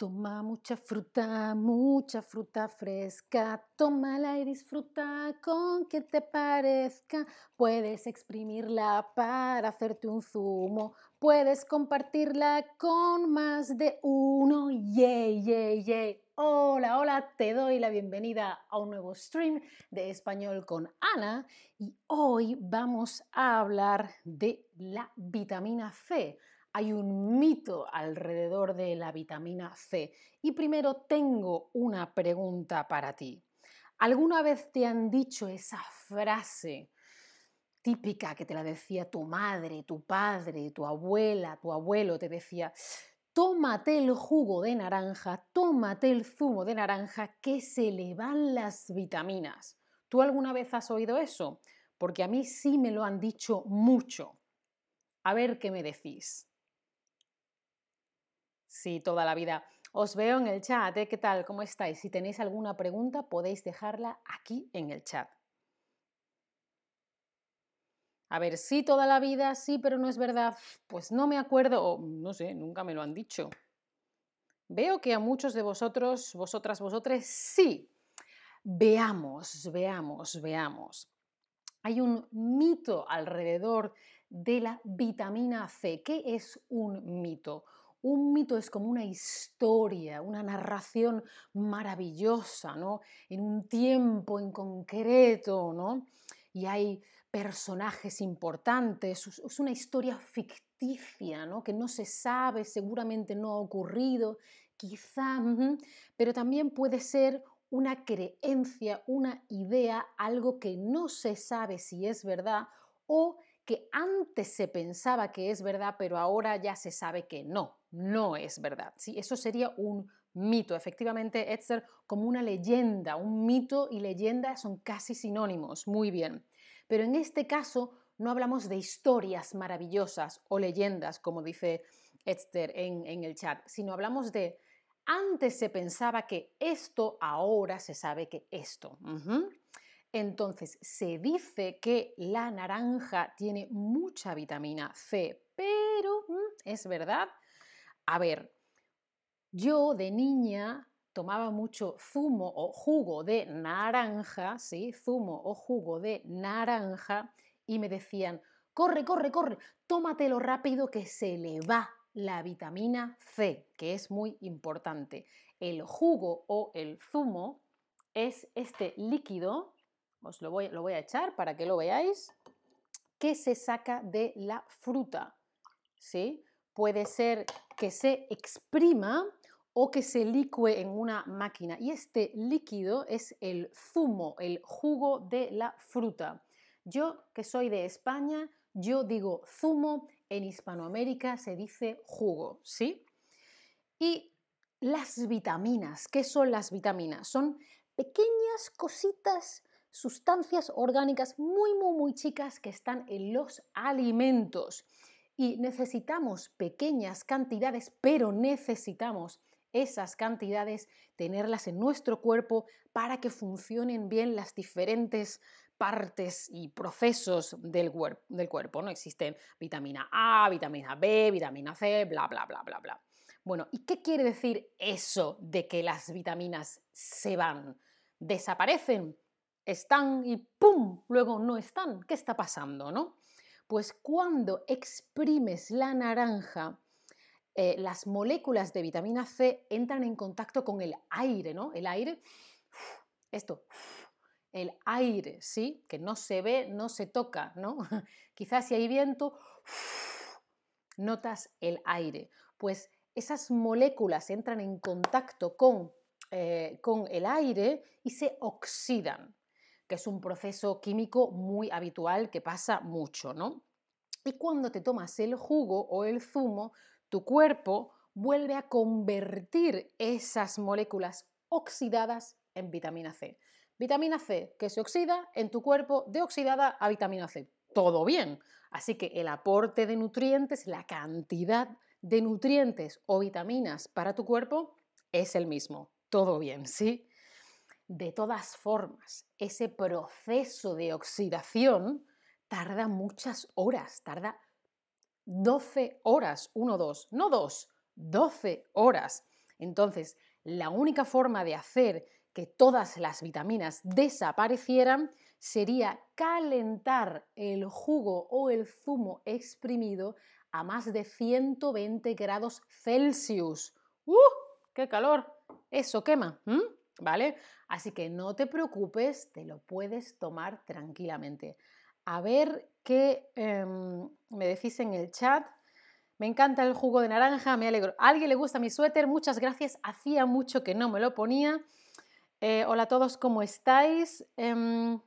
Toma mucha fruta, mucha fruta fresca, tómala y disfruta con que te parezca. Puedes exprimirla para hacerte un zumo, puedes compartirla con más de uno. Yay, yay, yay. Hola, hola, te doy la bienvenida a un nuevo stream de español con Ana y hoy vamos a hablar de la vitamina C hay un mito alrededor de la vitamina C. Y primero tengo una pregunta para ti. ¿Alguna vez te han dicho esa frase típica que te la decía tu madre, tu padre, tu abuela, tu abuelo? Te decía, tómate el jugo de naranja, tómate el zumo de naranja, que se le van las vitaminas. ¿Tú alguna vez has oído eso? Porque a mí sí me lo han dicho mucho. A ver qué me decís. Sí, toda la vida. Os veo en el chat, ¿eh? ¿qué tal? ¿Cómo estáis? Si tenéis alguna pregunta, podéis dejarla aquí en el chat. A ver, sí, toda la vida, sí, pero no es verdad. Pues no me acuerdo, o no sé, nunca me lo han dicho. Veo que a muchos de vosotros, vosotras, vosotres, sí. Veamos, veamos, veamos. Hay un mito alrededor de la vitamina C. ¿Qué es un mito? Un mito es como una historia, una narración maravillosa, ¿no? En un tiempo en concreto, ¿no? Y hay personajes importantes, es una historia ficticia, ¿no? Que no se sabe, seguramente no ha ocurrido, quizá, pero también puede ser una creencia, una idea, algo que no se sabe si es verdad o que antes se pensaba que es verdad, pero ahora ya se sabe que no, no es verdad. ¿sí? Eso sería un mito. Efectivamente, Etzer, como una leyenda, un mito y leyenda son casi sinónimos. Muy bien. Pero en este caso no hablamos de historias maravillosas o leyendas, como dice Etzer en, en el chat, sino hablamos de antes se pensaba que esto, ahora se sabe que esto. Entonces, se dice que la naranja tiene mucha vitamina C, pero mm, ¿es verdad? A ver, yo de niña tomaba mucho zumo o jugo de naranja, ¿sí? Zumo o jugo de naranja y me decían, corre, corre, corre, tómatelo rápido que se le va la vitamina C, que es muy importante. El jugo o el zumo es este líquido os lo voy, lo voy a echar para que lo veáis, que se saca de la fruta. ¿sí? Puede ser que se exprima o que se licue en una máquina. Y este líquido es el zumo, el jugo de la fruta. Yo, que soy de España, yo digo zumo, en Hispanoamérica se dice jugo, ¿sí? Y las vitaminas, ¿qué son las vitaminas? Son pequeñas cositas sustancias orgánicas muy, muy, muy chicas que están en los alimentos. Y necesitamos pequeñas cantidades, pero necesitamos esas cantidades, tenerlas en nuestro cuerpo para que funcionen bien las diferentes partes y procesos del, del cuerpo. No existen vitamina A, vitamina B, vitamina C, bla, bla, bla, bla, bla. Bueno, ¿y qué quiere decir eso de que las vitaminas se van? ¿Desaparecen? Están y ¡pum! luego no están. ¿Qué está pasando, no? Pues cuando exprimes la naranja, eh, las moléculas de vitamina C entran en contacto con el aire, ¿no? El aire, esto, el aire, ¿sí? Que no se ve, no se toca, ¿no? Quizás si hay viento, notas el aire. Pues esas moléculas entran en contacto con, eh, con el aire y se oxidan que es un proceso químico muy habitual que pasa mucho, ¿no? Y cuando te tomas el jugo o el zumo, tu cuerpo vuelve a convertir esas moléculas oxidadas en vitamina C. Vitamina C que se oxida en tu cuerpo de oxidada a vitamina C. Todo bien. Así que el aporte de nutrientes, la cantidad de nutrientes o vitaminas para tu cuerpo es el mismo. Todo bien, ¿sí? De todas formas, ese proceso de oxidación tarda muchas horas, tarda 12 horas, 1, 2, no 2, 12 horas. Entonces, la única forma de hacer que todas las vitaminas desaparecieran sería calentar el jugo o el zumo exprimido a más de 120 grados Celsius. ¡Uh! ¡Qué calor! Eso quema, ¿vale? Así que no te preocupes, te lo puedes tomar tranquilamente. A ver qué em, me decís en el chat. Me encanta el jugo de naranja, me alegro. ¿A alguien le gusta mi suéter? Muchas gracias. Hacía mucho que no me lo ponía. Eh, hola a todos, ¿cómo estáis? Em,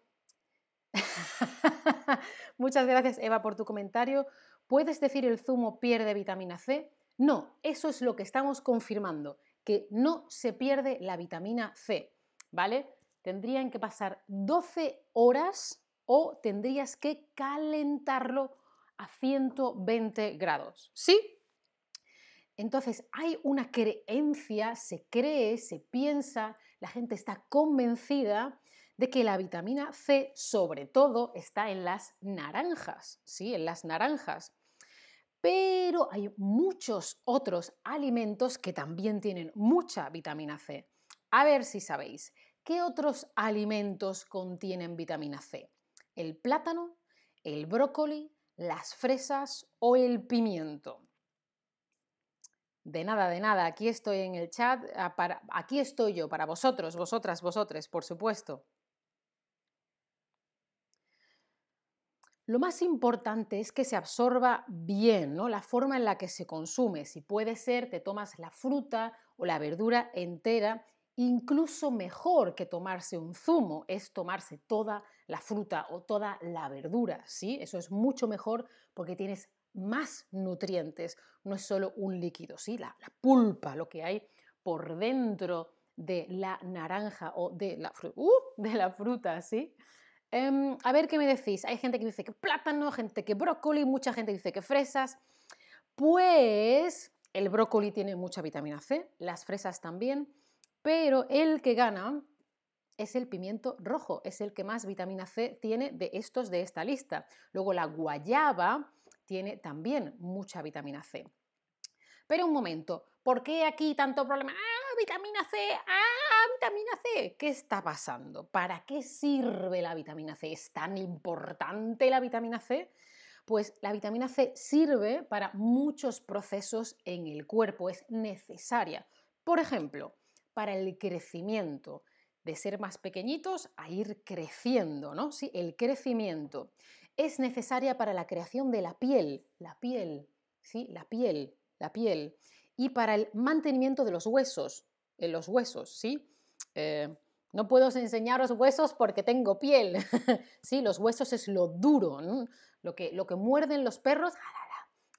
muchas gracias, Eva, por tu comentario. ¿Puedes decir el zumo pierde vitamina C? No, eso es lo que estamos confirmando, que no se pierde la vitamina C, ¿vale? Tendrían que pasar 12 horas o tendrías que calentarlo a 120 grados, ¿sí? Entonces hay una creencia, se cree, se piensa, la gente está convencida de que la vitamina C sobre todo está en las naranjas, ¿sí? En las naranjas. Pero hay muchos otros alimentos que también tienen mucha vitamina C. A ver si sabéis, ¿qué otros alimentos contienen vitamina C? ¿El plátano, el brócoli, las fresas o el pimiento? De nada, de nada, aquí estoy en el chat, ah, aquí estoy yo, para vosotros, vosotras, vosotres, por supuesto. Lo más importante es que se absorba bien, ¿no? La forma en la que se consume. Si puede ser, te tomas la fruta o la verdura entera, incluso mejor que tomarse un zumo, es tomarse toda la fruta o toda la verdura, ¿sí? Eso es mucho mejor porque tienes más nutrientes, no es solo un líquido, ¿sí? La, pulpa, lo que hay por dentro de la naranja o de la, uh, de la fruta, ¿sí? Em, a ver qué me decís. Hay gente que dice que plátano, gente que brócoli, mucha gente dice que fresas. Pues el brócoli tiene mucha vitamina C, las fresas también, pero el que gana es el pimiento rojo, es el que más vitamina C tiene de estos de esta lista. Luego la guayaba tiene también mucha vitamina C. Pero un momento, ¿por qué aquí tanto problema? ¡Ah, vitamina C! ¡Ah, vitamina C! ¿Qué está pasando? ¿Para qué sirve la vitamina C? ¿Es tan importante la vitamina C? Pues la vitamina C sirve para muchos procesos en el cuerpo, es necesaria. Por ejemplo, para el crecimiento, de ser más pequeñitos a ir creciendo, ¿no? Sí, el crecimiento es necesaria para la creación de la piel, la piel, ¿sí? La piel la piel, y para el mantenimiento de los huesos, en los huesos, ¿sí? Eh, no puedo enseñaros huesos porque tengo piel, ¿sí? Los huesos es lo duro, lo, que, lo que muerden los perros,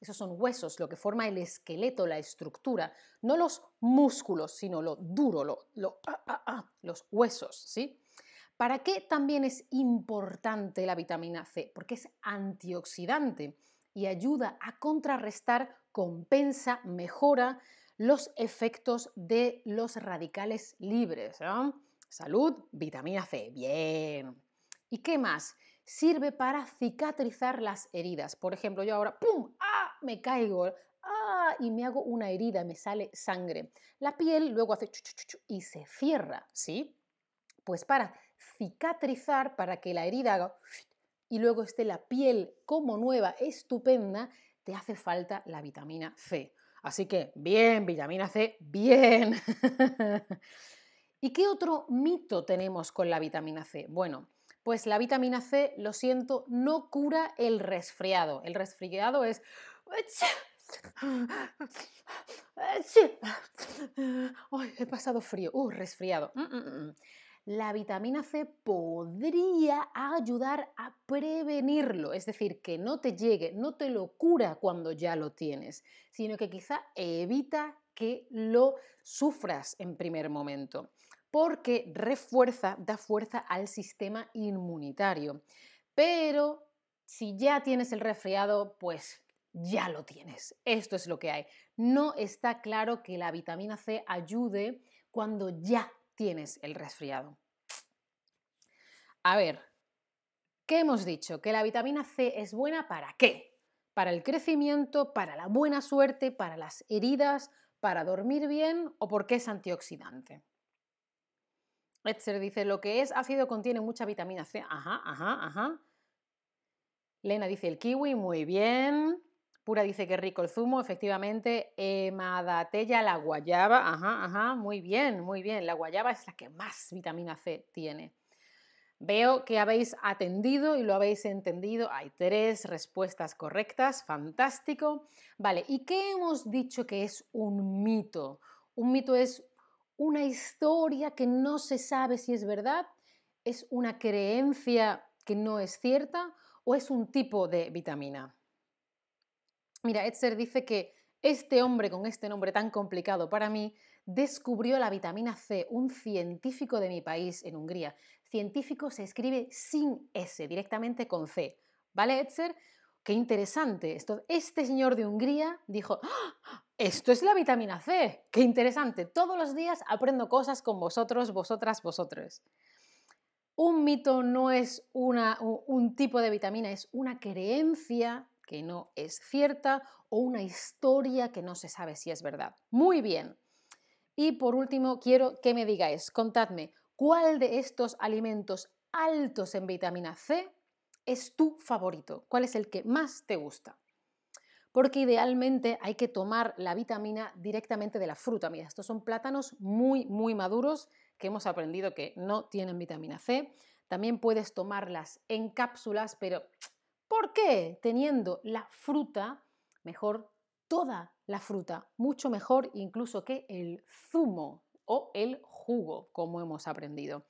esos son huesos, lo que forma el esqueleto, la estructura, no los músculos, sino lo duro, lo, lo ah, ah, ah, los huesos, ¿sí? ¿Para qué también es importante la vitamina C? Porque es antioxidante y ayuda a contrarrestar compensa, mejora los efectos de los radicales libres. Salud, vitamina C, bien. ¿Y qué más? Sirve para cicatrizar las heridas. Por ejemplo, yo ahora, ¡pum! ¡Ah! Me caigo. ¡Ah! Y me hago una herida, me sale sangre. La piel luego hace y se cierra, ¿sí? Pues para cicatrizar, para que la herida haga y luego esté la piel como nueva, estupenda, te hace falta la vitamina C. Así que, bien, vitamina C, bien. ¿Y qué otro mito tenemos con la vitamina C? Bueno, pues la vitamina C, lo siento, no cura el resfriado. El resfriado es... Ay, he pasado frío. Uh, resfriado. Mm, mm, mm, la vitamina C podría ayudar a prevenirlo, es decir, que no te llegue, no te lo cura cuando ya lo tienes, sino que quizá evita que lo sufras en primer momento, porque refuerza, da fuerza al sistema inmunitario. Pero si ya tienes el resfriado, pues ya lo tienes. Esto es lo que hay. No está claro que la vitamina C ayude cuando ya tienes el resfriado. A ver, ¿qué hemos dicho? Que la vitamina C es buena para qué? Para el crecimiento, para la buena suerte, para las heridas, para dormir bien o porque es antioxidante. Etzer dice, lo que es ácido contiene mucha vitamina C. Ajá, ajá, ajá. Lena dice el kiwi, muy bien. Pura dice que rico el zumo, efectivamente. Emadatella, la guayaba, ajá, ajá, muy bien, muy bien. La guayaba es la que más vitamina C tiene. Veo que habéis atendido y lo habéis entendido. Hay tres respuestas correctas, fantástico. Vale, ¿y qué hemos dicho que es un mito? Un mito es una historia que no se sabe si es verdad, es una creencia que no es cierta o es un tipo de vitamina. Mira, Etzer dice que este hombre con este nombre tan complicado para mí descubrió la vitamina C, un científico de mi país, en Hungría. Científico se escribe sin S, directamente con C. ¿Vale, Etzer? Qué interesante. Esto, este señor de Hungría dijo, ¡Ah! esto es la vitamina C. Qué interesante. Todos los días aprendo cosas con vosotros, vosotras, vosotros. Un mito no es una, un tipo de vitamina, es una creencia que no es cierta o una historia que no se sabe si es verdad. Muy bien. Y por último, quiero que me digáis, contadme, ¿cuál de estos alimentos altos en vitamina C es tu favorito? ¿Cuál es el que más te gusta? Porque idealmente hay que tomar la vitamina directamente de la fruta. Mira, estos son plátanos muy, muy maduros que hemos aprendido que no tienen vitamina C. También puedes tomarlas en cápsulas, pero ¿por qué? Teniendo la fruta, mejor toda la fruta, mucho mejor incluso que el zumo o el jugo, como hemos aprendido.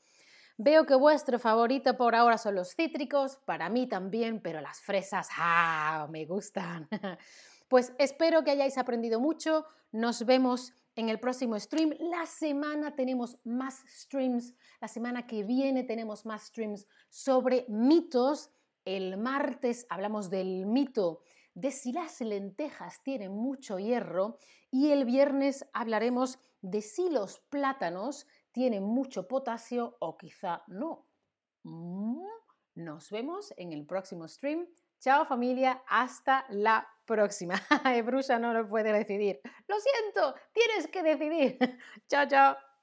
Veo que vuestro favorito por ahora son los cítricos, para mí también, pero las fresas, ¡ah! Me gustan. Pues espero que hayáis aprendido mucho. Nos vemos en el próximo stream. La semana tenemos más streams. La semana que viene tenemos más streams sobre mitos. El martes hablamos del mito de si las lentejas tienen mucho hierro y el viernes hablaremos de si los plátanos tienen mucho potasio o quizá no. Mm, nos vemos en el próximo stream. Chao familia, hasta la próxima. Brusa no lo puede decidir. Lo siento, tienes que decidir. chao, chao.